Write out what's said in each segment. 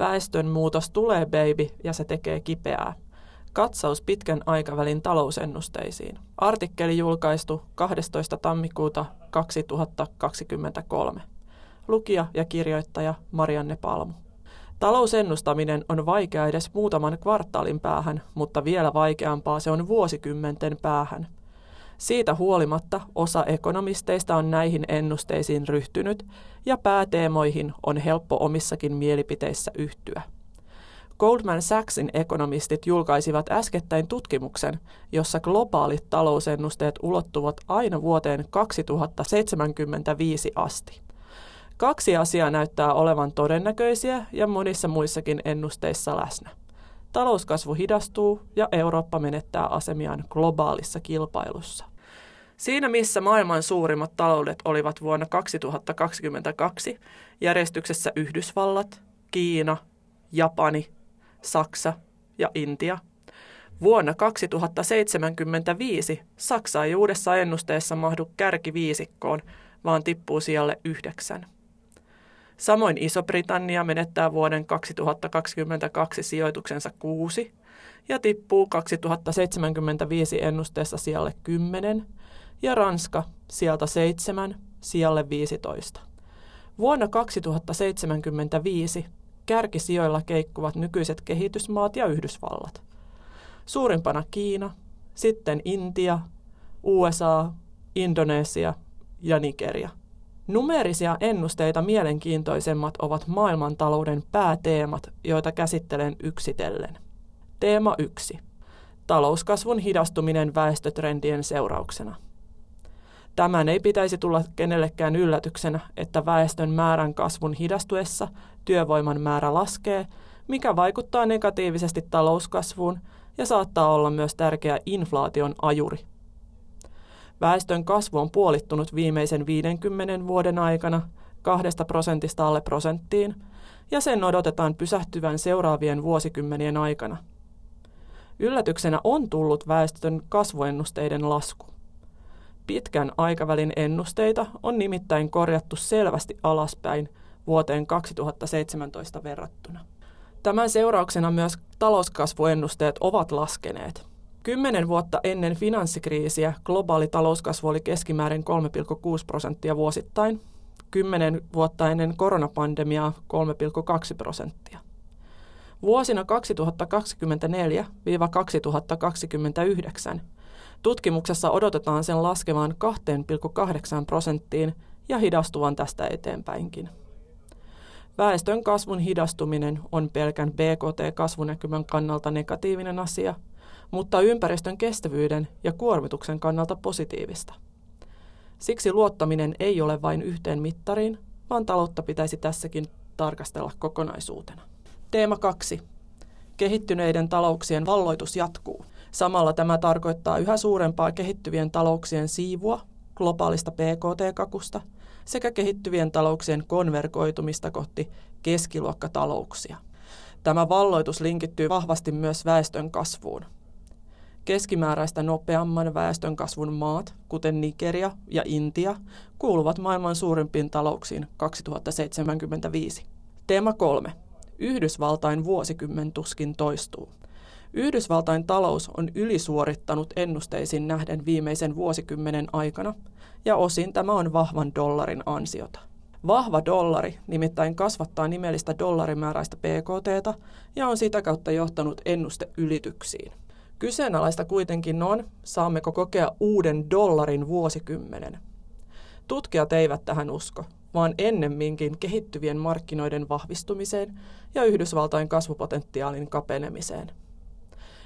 Väestön muutos tulee, baby, ja se tekee kipeää. Katsaus pitkän aikavälin talousennusteisiin. Artikkeli julkaistu 12. tammikuuta 2023. Lukija ja kirjoittaja Marianne Palmu. Talousennustaminen on vaikea edes muutaman kvartaalin päähän, mutta vielä vaikeampaa se on vuosikymmenten päähän. Siitä huolimatta osa ekonomisteista on näihin ennusteisiin ryhtynyt ja pääteemoihin on helppo omissakin mielipiteissä yhtyä. Goldman Sachsin ekonomistit julkaisivat äskettäin tutkimuksen, jossa globaalit talousennusteet ulottuvat aina vuoteen 2075 asti. Kaksi asiaa näyttää olevan todennäköisiä ja monissa muissakin ennusteissa läsnä. Talouskasvu hidastuu ja Eurooppa menettää asemiaan globaalissa kilpailussa. Siinä missä maailman suurimmat taloudet olivat vuonna 2022, järjestyksessä Yhdysvallat, Kiina, Japani, Saksa ja Intia. Vuonna 2075 Saksa ei uudessa ennusteessa mahdu kärkiviisikkoon, vaan tippuu sijalle yhdeksän. Samoin Iso-Britannia menettää vuoden 2022 sijoituksensa kuusi ja tippuu 2075 ennusteessa sijalle 10 ja Ranska sieltä 7 sijalle 15. Vuonna 2075 kärkisijoilla keikkuvat nykyiset kehitysmaat ja Yhdysvallat. Suurimpana Kiina, sitten Intia, USA, Indonesia ja Nigeria. Numerisia ennusteita mielenkiintoisemmat ovat maailmantalouden pääteemat, joita käsittelen yksitellen. Teema 1. Talouskasvun hidastuminen väestötrendien seurauksena. Tämän ei pitäisi tulla kenellekään yllätyksenä, että väestön määrän kasvun hidastuessa työvoiman määrä laskee, mikä vaikuttaa negatiivisesti talouskasvuun ja saattaa olla myös tärkeä inflaation ajuri. Väestön kasvu on puolittunut viimeisen 50 vuoden aikana kahdesta prosentista alle prosenttiin, ja sen odotetaan pysähtyvän seuraavien vuosikymmenien aikana. Yllätyksenä on tullut väestön kasvuennusteiden lasku. Pitkän aikavälin ennusteita on nimittäin korjattu selvästi alaspäin vuoteen 2017 verrattuna. Tämän seurauksena myös talouskasvuennusteet ovat laskeneet. Kymmenen vuotta ennen finanssikriisiä globaali talouskasvu oli keskimäärin 3,6 prosenttia vuosittain, kymmenen vuotta ennen koronapandemiaa 3,2 prosenttia. Vuosina 2024-2029 tutkimuksessa odotetaan sen laskevan 2,8 prosenttiin ja hidastuvan tästä eteenpäinkin. Väestön kasvun hidastuminen on pelkän BKT-kasvunäkymän kannalta negatiivinen asia – mutta ympäristön kestävyyden ja kuormituksen kannalta positiivista. Siksi luottaminen ei ole vain yhteen mittariin, vaan taloutta pitäisi tässäkin tarkastella kokonaisuutena. Teema 2. Kehittyneiden talouksien valloitus jatkuu. Samalla tämä tarkoittaa yhä suurempaa kehittyvien talouksien siivua globaalista PKT-kakusta sekä kehittyvien talouksien konvergoitumista kohti keskiluokkatalouksia. Tämä valloitus linkittyy vahvasti myös väestön kasvuun – Keskimääräistä nopeamman väestön kasvun maat, kuten Nigeria ja Intia, kuuluvat maailman suurimpiin talouksiin 2075. Teema 3. Yhdysvaltain vuosikymmen tuskin toistuu. Yhdysvaltain talous on ylisuorittanut ennusteisiin nähden viimeisen vuosikymmenen aikana, ja osin tämä on vahvan dollarin ansiota. Vahva dollari nimittäin kasvattaa nimellistä dollarimääräistä PKT ja on sitä kautta johtanut ennusteylityksiin. Kyseenalaista kuitenkin on, saammeko kokea uuden dollarin vuosikymmenen. Tutkijat eivät tähän usko, vaan ennemminkin kehittyvien markkinoiden vahvistumiseen ja Yhdysvaltain kasvupotentiaalin kapenemiseen.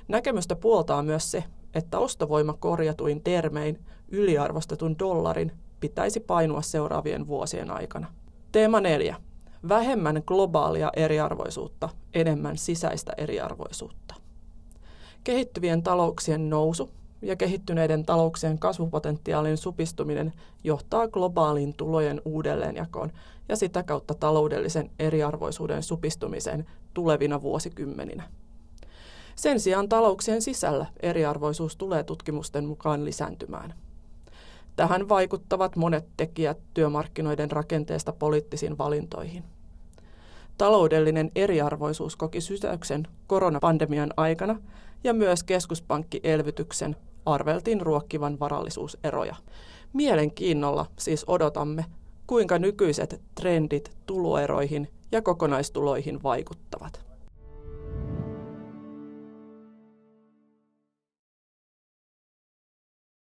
Näkemystä puoltaa myös se, että ostovoima korjatuin termein yliarvostetun dollarin pitäisi painua seuraavien vuosien aikana. Teema 4. Vähemmän globaalia eriarvoisuutta, enemmän sisäistä eriarvoisuutta. Kehittyvien talouksien nousu ja kehittyneiden talouksien kasvupotentiaalin supistuminen johtaa globaaliin tulojen uudelleenjakoon ja sitä kautta taloudellisen eriarvoisuuden supistumiseen tulevina vuosikymmeninä. Sen sijaan talouksien sisällä eriarvoisuus tulee tutkimusten mukaan lisääntymään. Tähän vaikuttavat monet tekijät työmarkkinoiden rakenteesta poliittisiin valintoihin. Taloudellinen eriarvoisuus koki sysäyksen koronapandemian aikana ja myös keskuspankkielvytyksen arveltiin ruokkivan varallisuuseroja. Mielenkiinnolla siis odotamme, kuinka nykyiset trendit tuloeroihin ja kokonaistuloihin vaikuttavat.